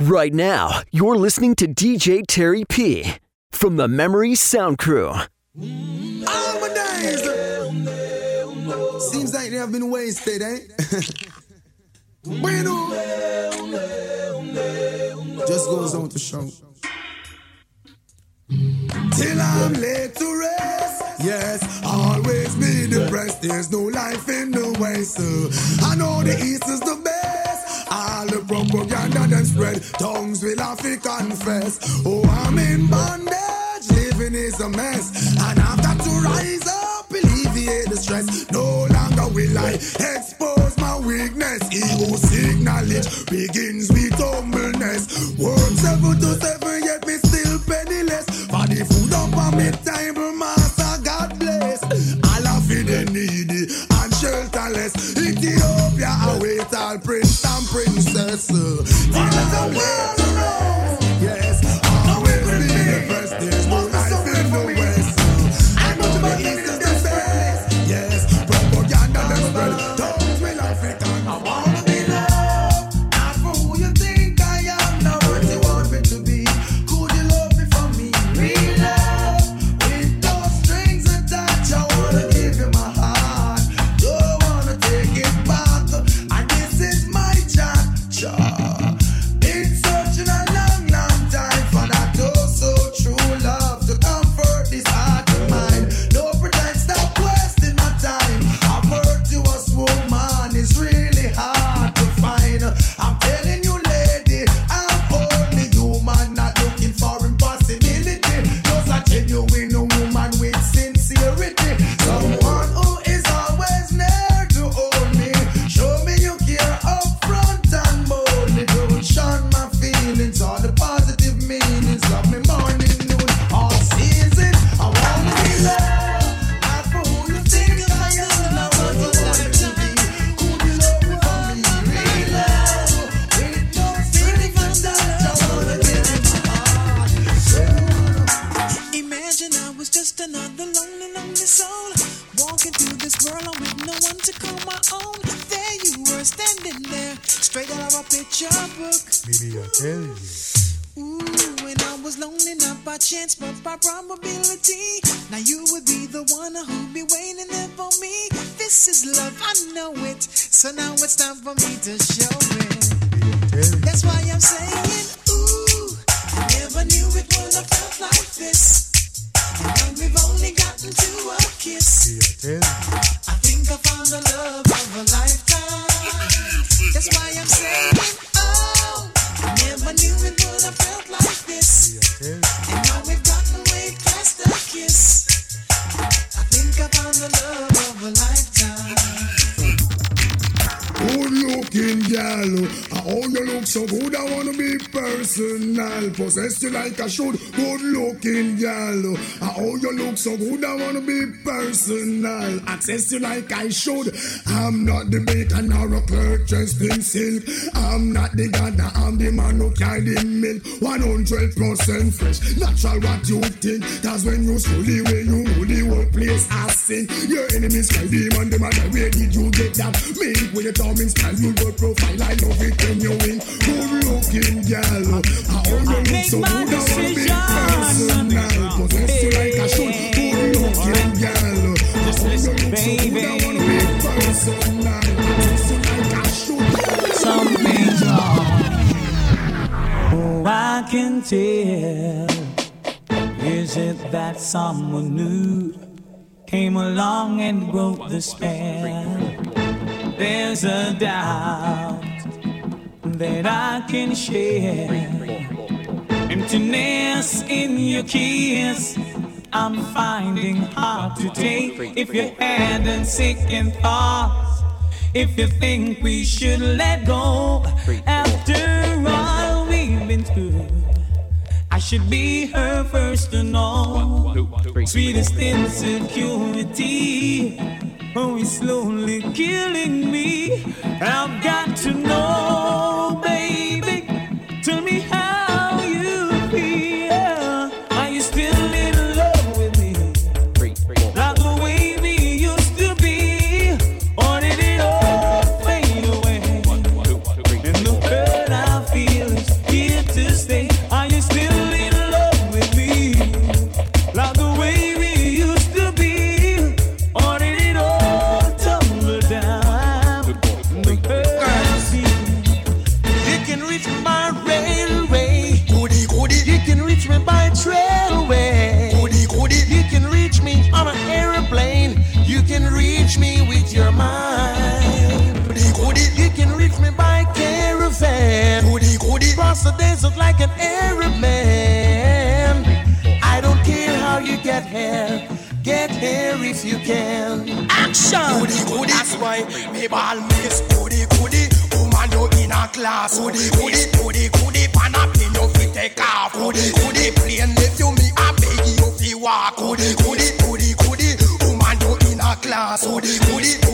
Right now, you're listening to DJ Terry P from the Memory Sound Crew. All my days. Seems like they have been wasted, eh? bueno. Just goes on to show. Till I'm laid to rest. Yes, always be depressed. There's no life in the West. so I know the East is the best. All the propaganda them spread. Tongues will have to confess. Oh, I'm in bondage. Living is a mess. And I've got to rise up, alleviate the stress. No longer will I expose my weakness. Ego seek knowledge begins with humbleness. Work seven to seven, yet me still penniless. For the food up on me table, master, God bless. All of it needy and shelterless. Ethiopia await all prince and princess. Till I'm laid to rest. So good, I wanna be personal. Possess you like I should. Good looking gal, oh you look so good, I wanna be personal. Access you like I should. I'm not the bacon or a clerk dressed in silk. I'm not the god, I'm the man who carry the milk. 100% fresh, natural what you think. Cause when you slowly way you rule the whole place, I sing. Your enemies cry demon, the and where did you get that? Make with your charming style, you go profile. I love it when you win. Looking girl, how you look so good, I wanna personal. Possess you like I should. Good looking girl, how you look so good, I wanna personal. Possess you like I should. Something's wrong. Oh, I can tell. Is it that someone new came along and broke the spell? There's a doubt that I can share. Emptiness in your kiss. I'm finding hard to take if you hadn't second thoughts. If you think we should let go after all we've been through, I should be her first to know. Sweetest insecurity, oh, it's slowly killing me. I've got to know, if you can. Action! Goody, goody. That's why me ball miss. Goody, goody. Woman, you in a class. Goody, goody. Goody, goody. Pan up in your feet, take off. Goody, goody. Plane lift you me, I beg you if you walk. Goody, goody. Goody, goody. Woman, you in a class. Goody. Goody, goody.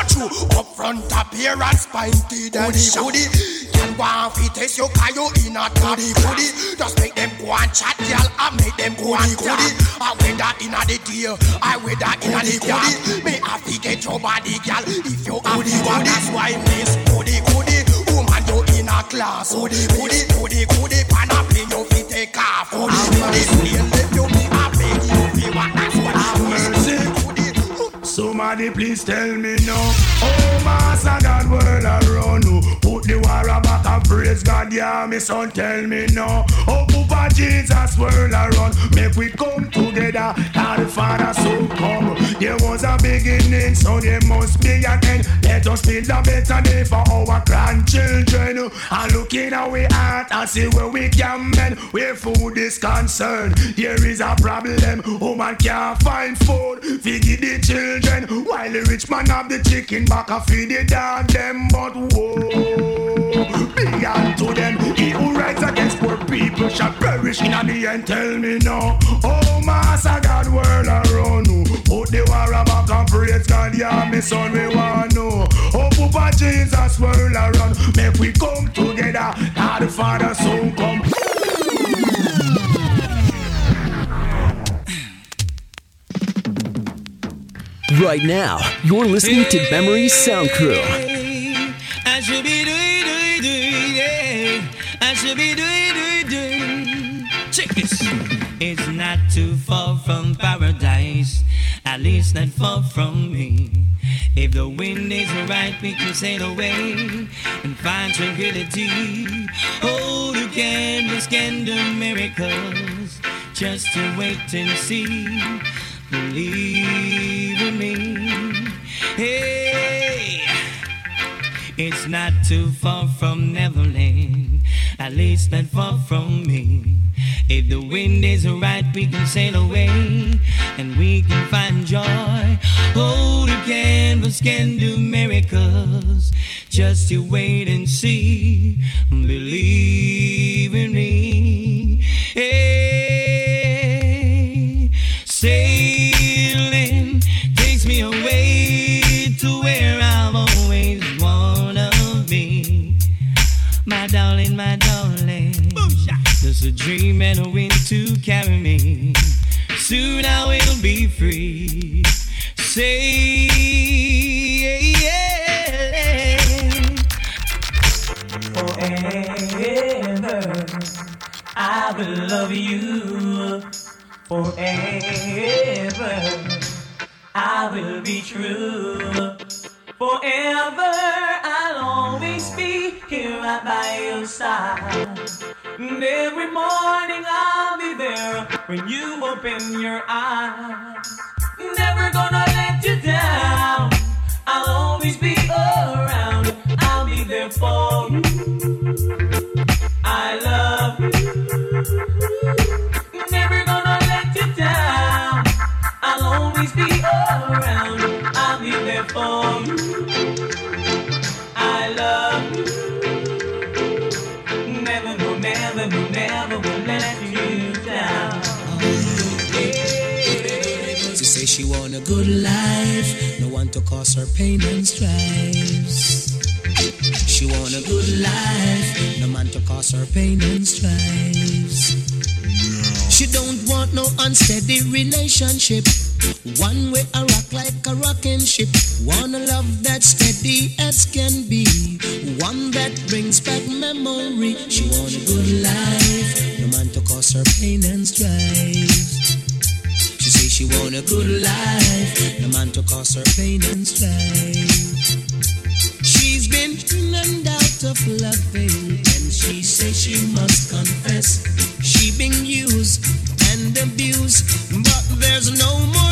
Not true. Up front appearance, spine teeth, goody, goody. Can want fi test you, cause you in a goody, goody. Just make them go and chat, girl, and make them go and goody. I wear that in a the day, I wear that in a the goody. Me have to get your body, girl, if you have the one. That's why miss goody, goody. Woman, you in a class, goody, goody, goody, goody. Pan up in your feet, take off, goody, goody. Play let you me, I beg you, fi what? That's what ah, mercy. Somebody please tell me now. Oh, Master God, world around you. Put the war back and praise God, yeah, me son, tell me now. Oh, Papa Jesus, world around. Make we come together. The Father, so come. There was a beginning, so there must be an end. Let us build a better day for our grandchildren. And look in our heart and see where we can mend. Where food is concerned, there is a problem. Woman can't find food. Feed the children. While the rich man have the chicken back, I feed the dog them. But whoa, unto them. He who rights against poor people shall perish in the end. Tell me now. Oh, Master God, world around you. Put the war back and praise God. Yeah, me son, we want know. Oh, Papa Jesus, world around. Make we come together. God the Father soon come. Right now, you're listening to Memories Sound Crew. I should be. Check this. It's not too far from paradise, at least not far from me. If the wind is right, we can sail away and find tranquility. Hold a canvas, can do miracles. Just to wait and see. Believe in me. Hey. It's not too far from Neverland, at least not far from me. If the wind is right, we can sail away and we can find joy. A canvas can do miracles. Just you wait and see. Believe in me. Hey, There's a dream and a wind to carry me. Soon I will be free. Say, yeah. Forever, I will love you. Forever, I will be true. Forever, I'll always be here right by your side. And every morning I'll be there when you open your eyes. Never gonna let you down. I'll always be around. I'll be there for you. I love you. Never gonna let you down. I'll always be around. I'll be there for you. A good life, no one to cause her pain and strife. She want a good life, no man to cause her pain and strife. She don't want no unsteady relationship. One way a rock like a rocking ship. Want a love that's steady as can be. One that brings back memory. She want a good life, no man to cause her pain and strife. She want a good life, no man to cause her pain and strife. She's been in and out of loving, and she says she must confess she been used and abused, but there's no more.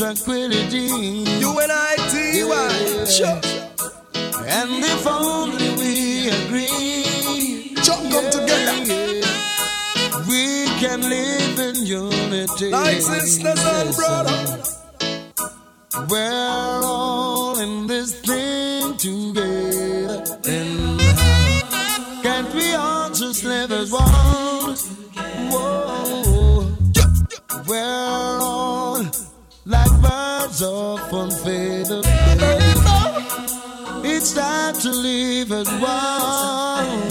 Tranquility. You and I, T.Y. Yeah. Sure. And if only we agree, Jump come together. we can live in unity. Like sisters and brothers. We're all in this thing together. And can't we all just live as one? Of unfaded It's time to live as one.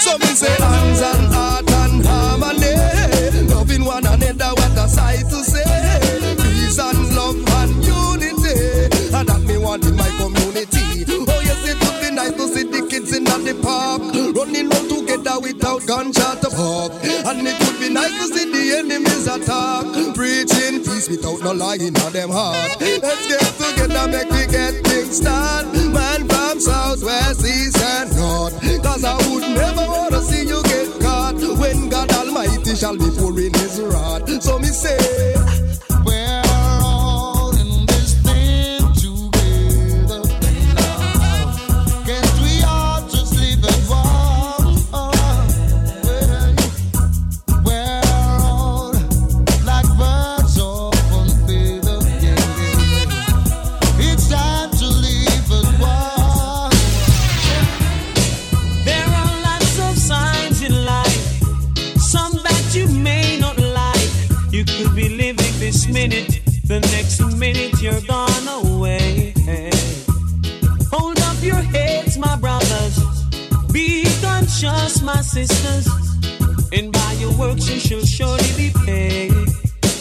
So me say hands and heart and harmony. Loving one another what a sight to say. Peace and love and unity. And that me want in my community. Oh yes it would be nice to see the kids in the park. Running together without gunshot to pop And it would be nice to see the enemies attack. Preaching peace without no lying on them heart. Let's get together make we get things done. Man from south, west, east and north. Cause I would never wanna see you get caught. When God Almighty shall be pouring his wrath. So me say living this minute, the next minute you're gone away. Hold up your heads, my brothers. Be conscious, my sisters. And by your works you shall surely be paid.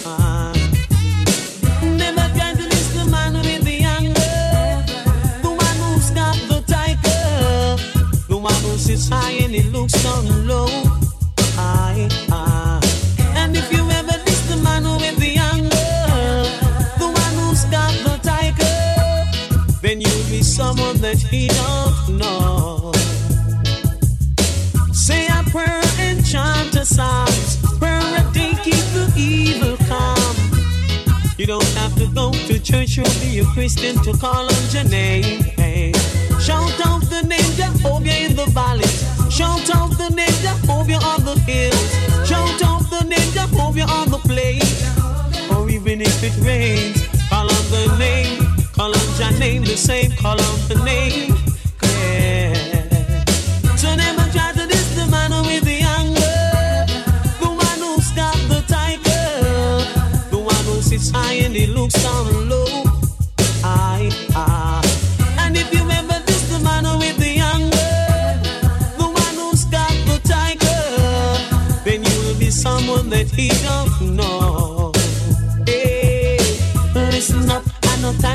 Ah. Never the man with the anger. Who's got the tiger. Who sits high and he looks down low. That he don't know. Say a prayer and chant a psalm. Prayer a day keep the evil calm. You don't have to go to church or be a Christian to call on your name. Shout out the name Jehovah in the valleys. Shout out the name Jehovah on the hills. Shout out the name Jehovah on the plains. Or even if it rains, call on the name. On your name the same. On the name. So never try to the man with the. The one who's got the tiger. The one who sits high and he looks down low. Aye, aye. And if you the man with the the one who's got the tiger, then you will be someone that he don't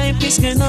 Time is getting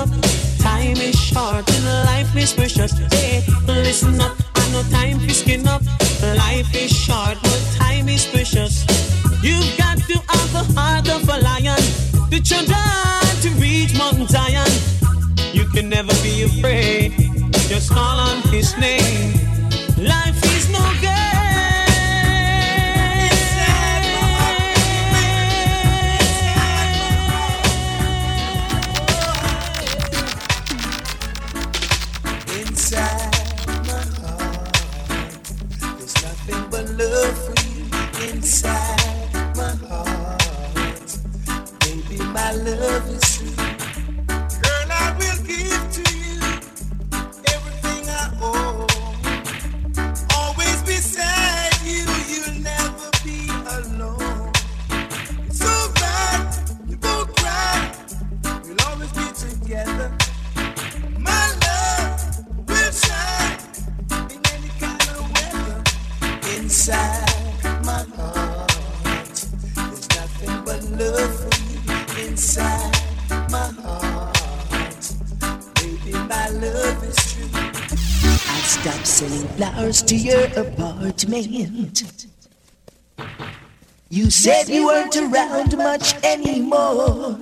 Said you weren't around much anymore.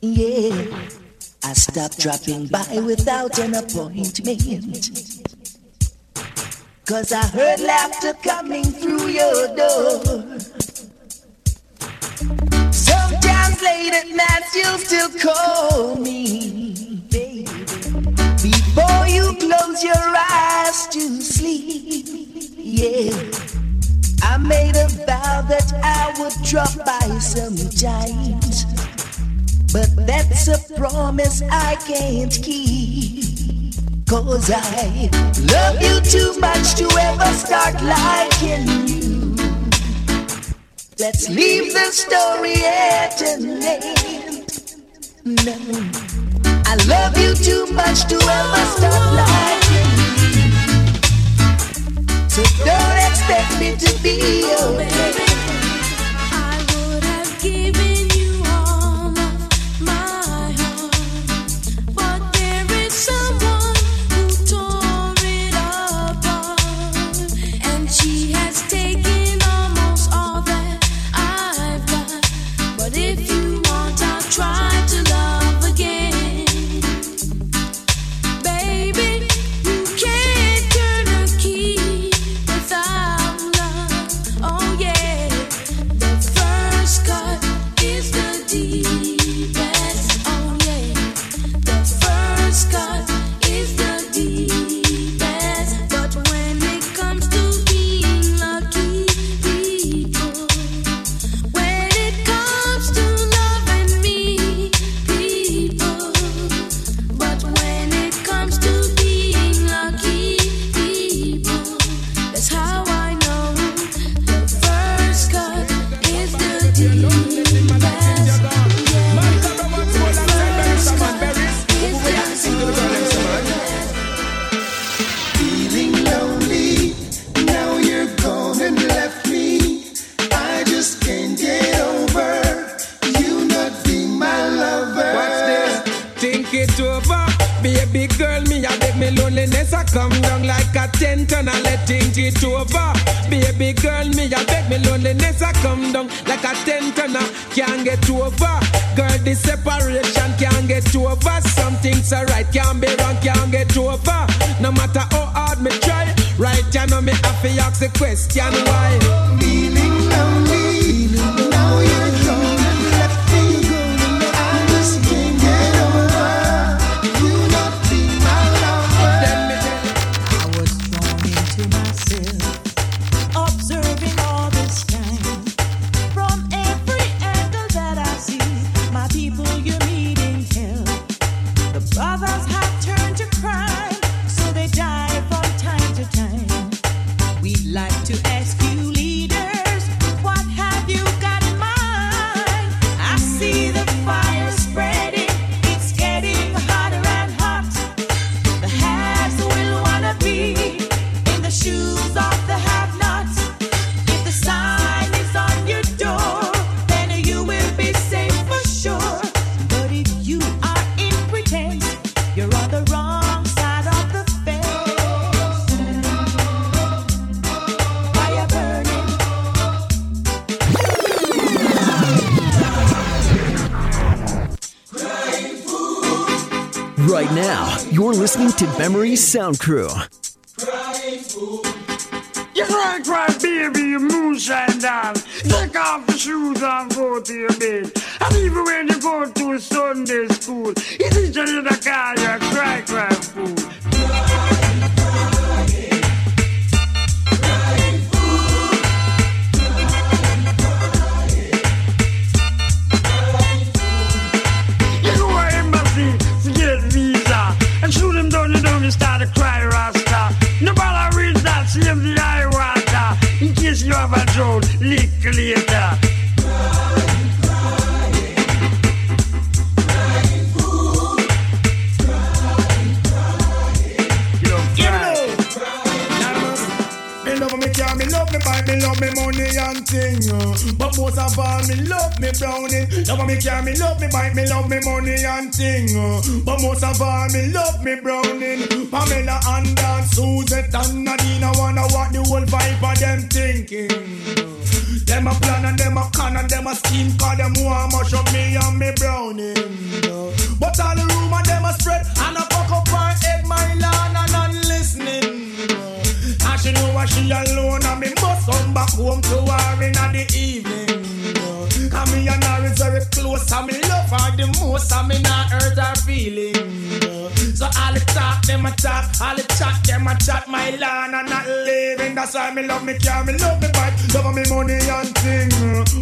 Yeah, I stopped dropping by without an appointment. Cause I heard laughter coming through your door. Sometimes late at night you'll still call me, baby. Before you close your eyes to sleep, yeah. I made a vow that I would drop by sometimes. But that's a promise I can't keep. Cause I love you too much to ever start liking you. Let's leave the story at an end. No. I love you too much to ever start liking so don't expect me to be okay. I would have given see. Memory Sound Crew. Most of all, me love me brownie. Love me care, me love me bite, me love me money and thing. uh. But most of all, me love me browning. Pamela and Dan, Suzette and Nadine, I wanna what the whole vibe of them thinking. Them a plan and them a con and them a scheme Cause them want mash up me and me browning But all the rumor them a spread And a fuck up her head my land and not listening And she know what she alone and me must come back home to her in the evening spirit close and me love her the most And me not hurt her feelings. So all the talk them a talk All the chat them a chat my land and not living. That's why me love me care, me love me bite Love me money and thing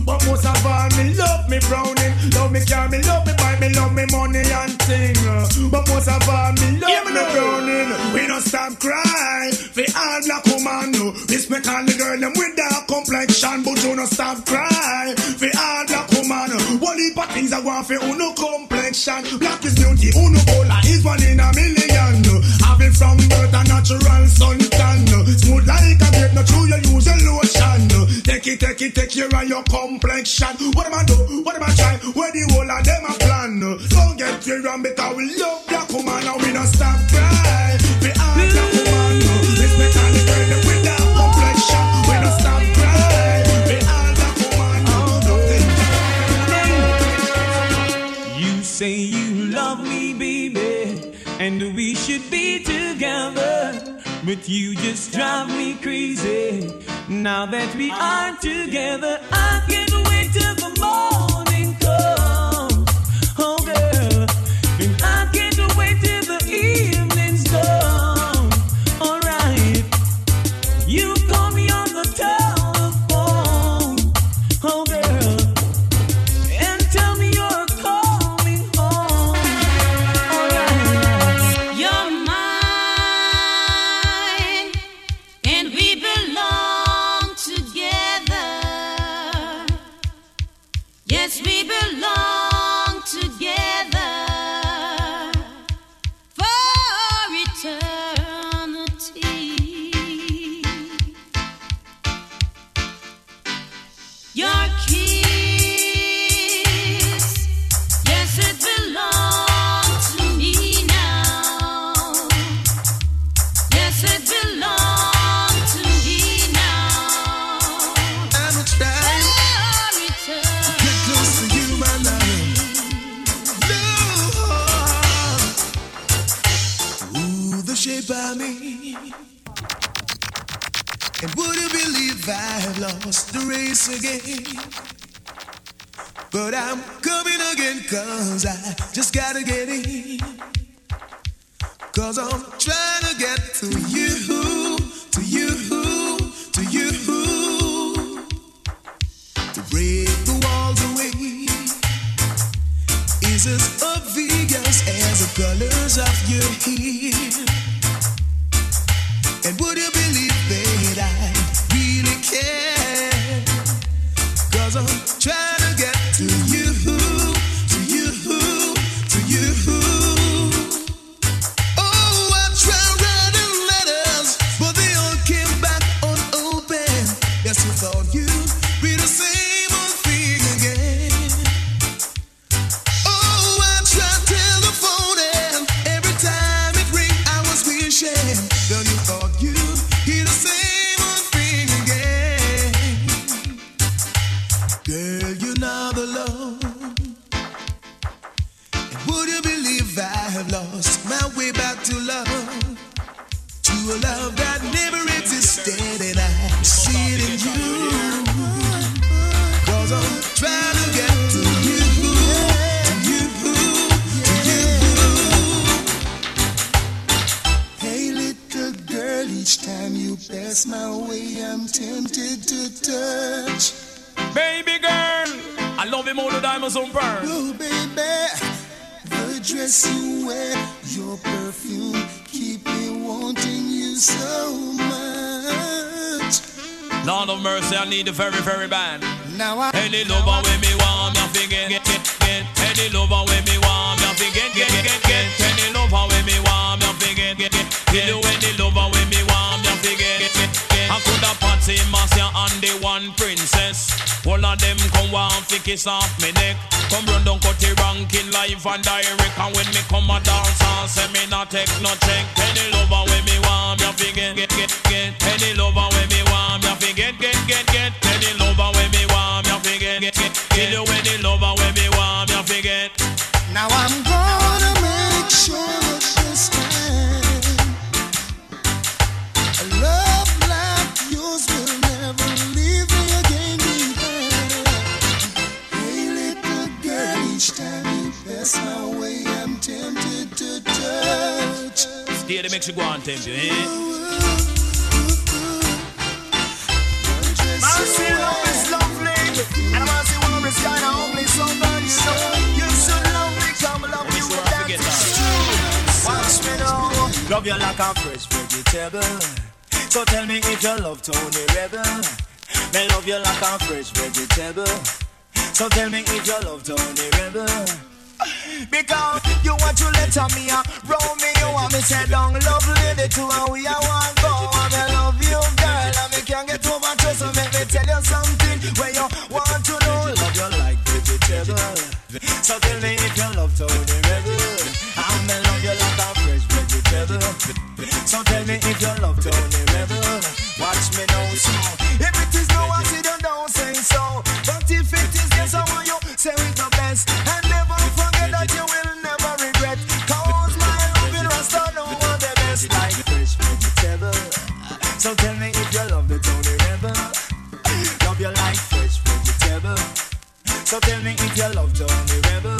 But most of all me love me browning. Love me care, me love me bite Me love me money and thing. But most of all me love me browning. We don't stop cry For all black woman no. Respect all the girl them with dark complexion But you don't stop cry For all black woman One of things I want for uno complexion. Black is beauty, uno cola is one in a million. Have it from birth a natural suntan Smooth like a grape, not true you use a lotion. Take it, take it, take care of your complexion. What am I do, what am I try, where the whole of them a plan Don't get me wrong because Now Of me. And would you believe I've lost the race again? But I'm coming again, cause I just gotta get in. Cause I'm trying to get to you, to you, to you. To break the walls away is as obvious as the colors of your hair. Pass my way, I'm tempted to touch. Baby girl, I love him all the diamonds on pearl. Oh, baby, the dress you wear, your perfume, keep me wanting you so much. Lord of mercy, I need the very, very bad. Now I Any lover with me warm, you fi get, get, get, get. Any lover with me warm, you fi get, get, get, get. Any lover with me warm, you fi get, get, get. Any lover with me warm, you fi Nancy, Marcia, and the one princess. All of them come want fi kiss off me neck. Come run down cut the ranking live and direct. And when me come a dance and say me not take no check. Any lover when me want me fi get get get get. Any lover when me want me fi get get get get. Any lover when me want me fi get get get. Kill you any lover each time you pass my way, I'm tempted to touch. Stay there makes you go and tempt you, eh? Love is lovely, and mercy, love is kinda. So, girl, you know you so lovely, come love you that is true. Watch me love you like a fresh vegetable. So tell me if you love Tony Rebel. Me love you like a fresh vegetable. So tell me if you love Tony Rebel. Because you want to let me a roll me, you want me say down love lady to and we a want go. Me love you girl, and me can't get over to so make me tell you something where you want to know. Love you like vegetable. So tell me if you love Tony rebel. I'm me love you like a fresh vegetable. So tell me if you love Tony Rebel. Watch me now, so if it is no accident, don't say so. Say it the best. And never forget that you will never regret. Cause my love in Rasta what the best like fresh vegetable. So tell me if you love the Tony Rebel. Love you like fresh vegetable. So tell me if you love Tony Rebel.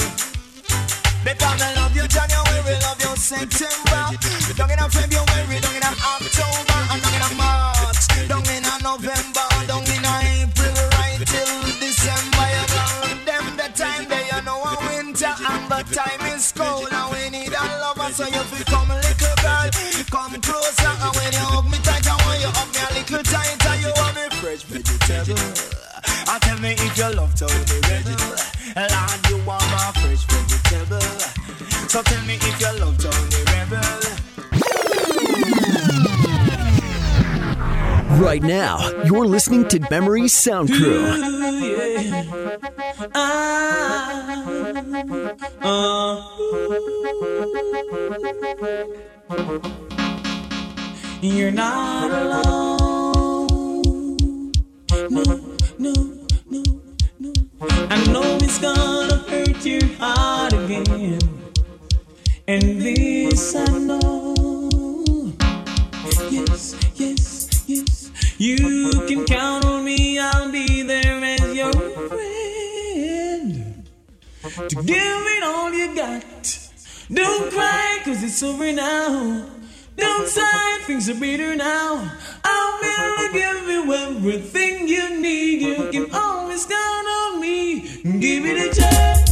Because I love you January, we love you September. Down in a February, down in a October, and down in a March, time is cold, and we need a lover. So you feel come little girl, come closer, and when you hug me tight, I want you hug me a little tighter. You want me fresh vegetable. I tell me if you love Tony Rebel, Lord, you want my fresh vegetable. So tell me if you love Tony Rebel. Right now, you're listening to Memory Sound Crew. You're not alone. No, no, no, no. I know it's gonna hurt your heart again. And this I know. You can count on me, I'll be there as your friend. To give it all you got. Don't cry, cause it's over now. Don't sigh, things are better now. I'll be able to give you everything you need. You can always count on me. Give it a chance.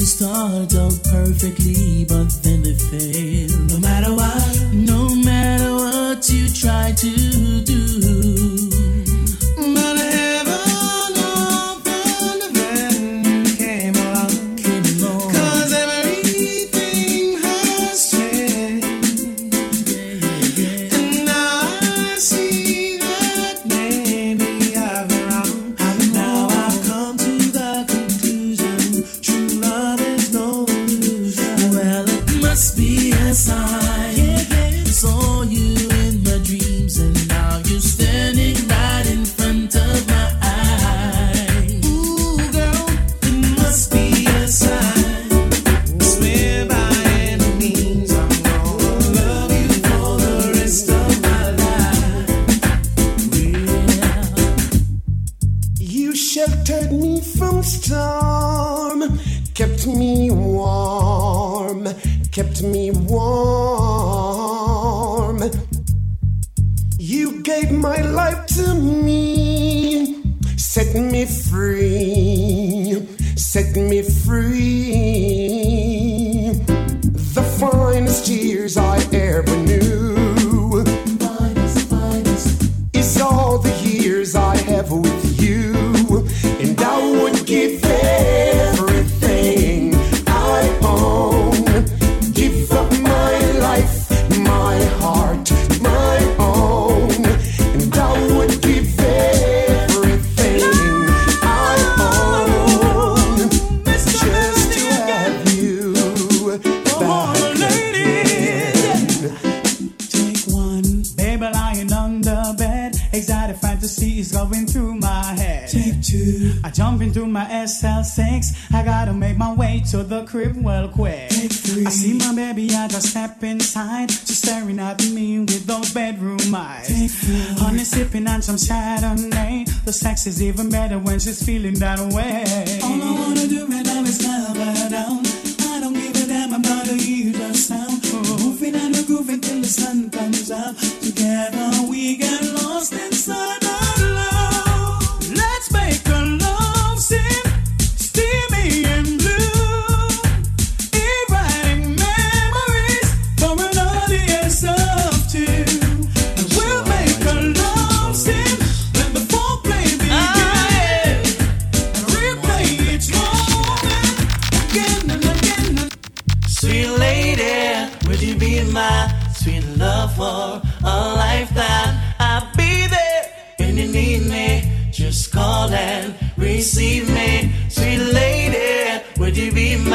to start out perfectly, but then they fail. No matter what. Is even better when she's feeling that way. All I wanna do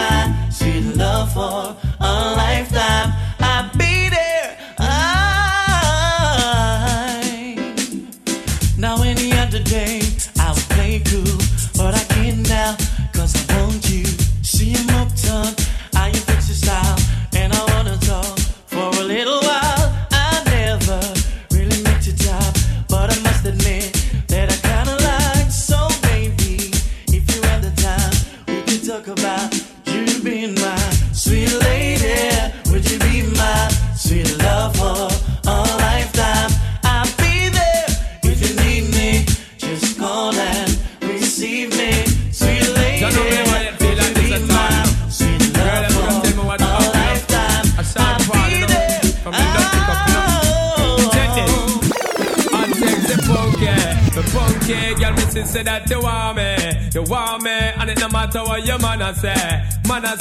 my sweet love for a lifetime.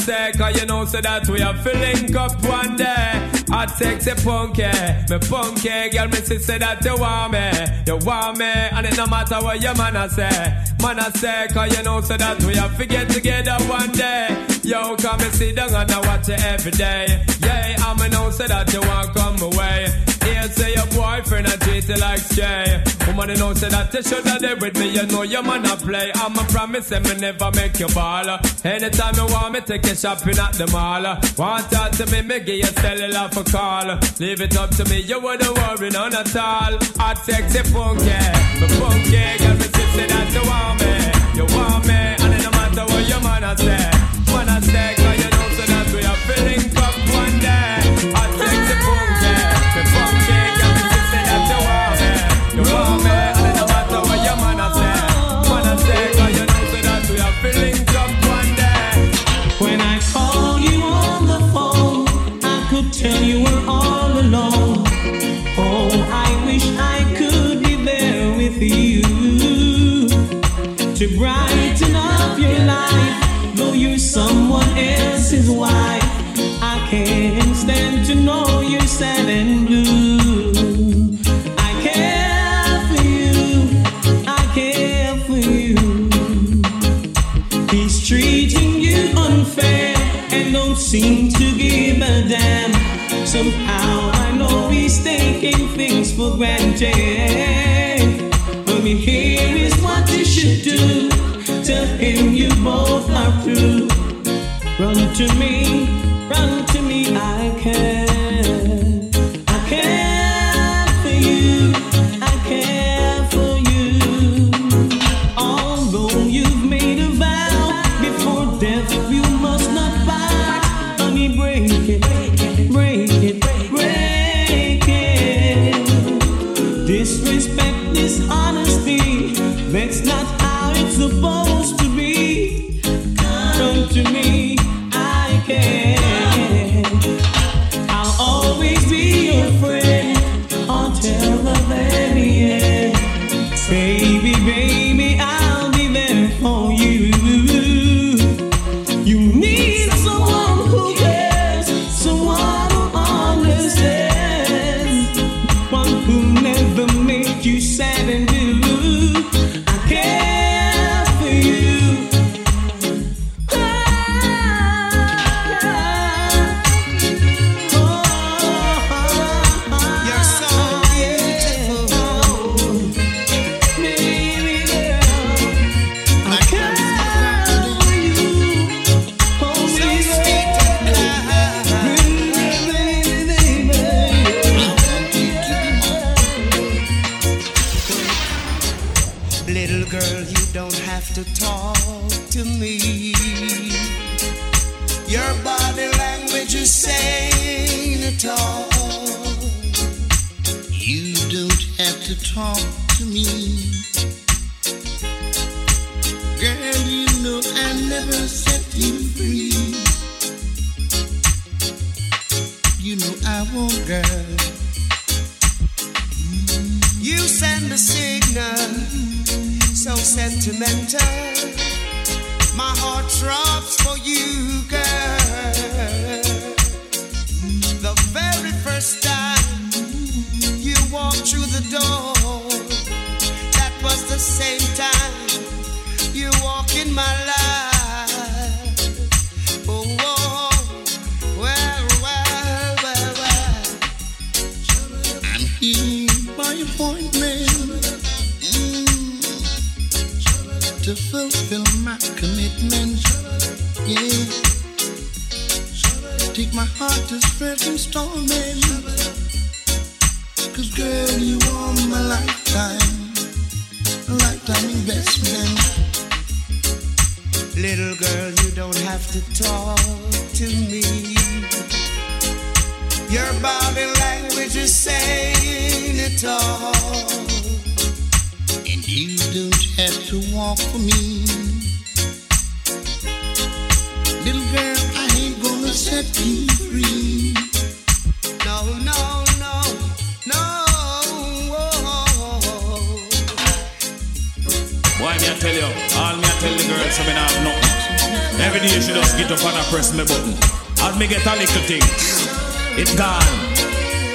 Say, cause you know say that we are filling up one day. I sexy punky, me punky girl, me see say that you want me, you want me, and it no matter what your man a say, man a say, cause you know say that we are forget together one day. Yo, come and sit down and I watch you every day. Yeah, I'm know say that you want come away. Here say your boyfriend a treat you like Jay. Woman, you know say that you should have there with me. You know your man a play. I'm a promise and me never make you ball. Anytime you want me, take you shopping at the mall. Want talk to me, me give you cellular for call. Leave it up to me, you wouldn't worry none at all. Hot sexy funky, the funky girl, me say that you want me, you want me, and it no matter what your man a say, man a say, 'cause you know so that we are feeling else's wife, I can't stand to know you're sad and blue. I care for you, I care for you. He's treating you unfair and don't seem to give a damn. Somehow I know he's taking things for granted. But here is what you should do. Tell him you both are through. Run to me, run to me, I care. Won't, girl. You send a signal, so sentimental. My heart throbs for you, girl. The very first time you walked through the door, that was the same time you walk in my life. Heart to first installment. Cause girl, you are my lifetime, lifetime investment. Little girl, you don't have to talk to me. Your body language is saying it all. And you don't have to walk for me. Set you free. No, no, no, no. Me I tell you? All me I tell the girls, me not have nothing. Every day she just get up and I press my button. As me get a little thing, it gone.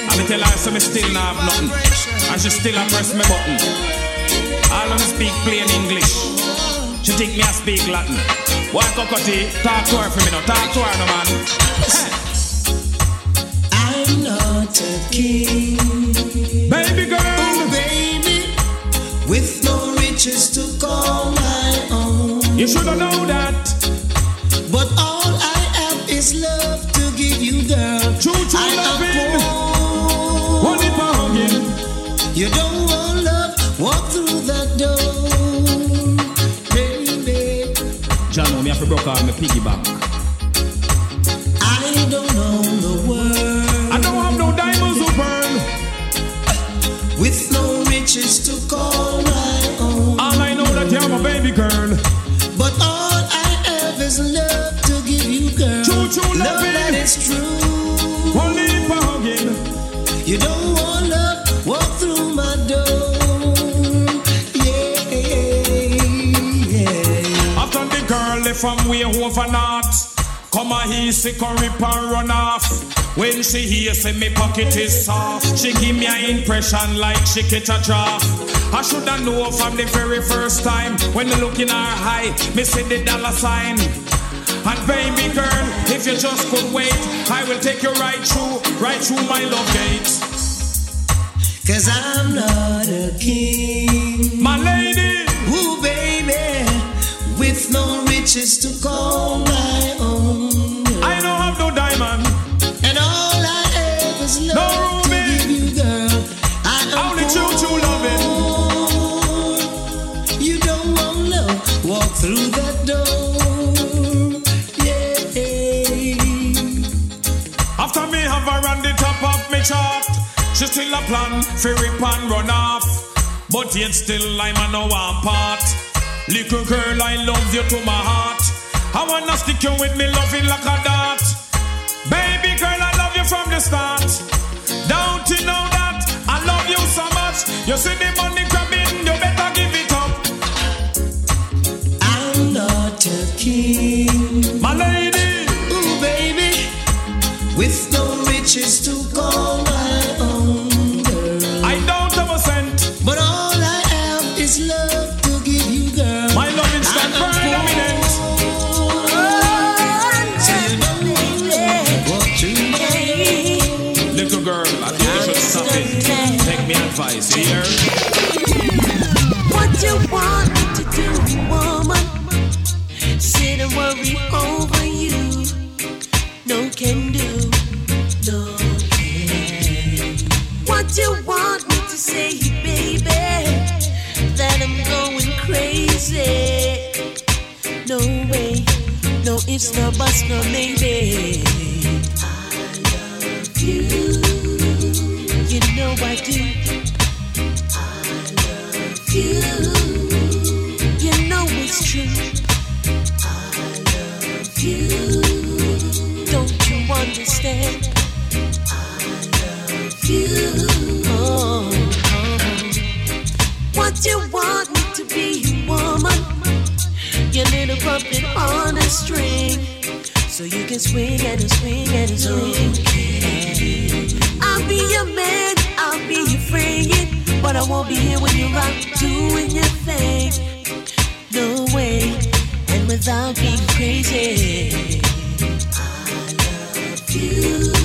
And me tell her, so me still have nothing. She still a press my button. All me speak plain English. She think me I speak Latin. Why cockatoo? Talk to her for me now. Talk to her no man. I'm not a king. Baby girl. Oh, baby. With no riches to call my own. You should have known that. But all I have is love to give you, girl. True, true I loving. Broke out my piggyback. From way over north. Come a he sick or rip and run off. When she hear say me pocket is soft, she give me an impression like she catch a draft. I shoulda know from the very first time when you look in her eye, me see the dollar sign. And baby girl, if you just could wait, I will take you right through, right through my love gate. Cause I'm not a king. My lady, with no riches to call my own. I don't have no diamond, And all I have is love No to ruby. give you, girl. I only true, true loving. You don't want love, walk through that door. Yeah. After me have her on the top of me chart, she still a plan for rip and run off. But yet still I'm a no one part. Little girl, I love you to my heart. I wanna stick you with me loving like a dart. Baby girl, I love you from the start. Don't you know that I love you so much? You see the money advice, you? What you want me to do, woman? Sit and worry over you. No can do, no can. What you want me to say, baby? That I'm going crazy. No way, no ifs, no buts, no maybe. I love you. You know I do. So you can swing and swing and swing. I'll be your man, But I won't be here when you're out doing your thing. No way, and without being crazy. I love you,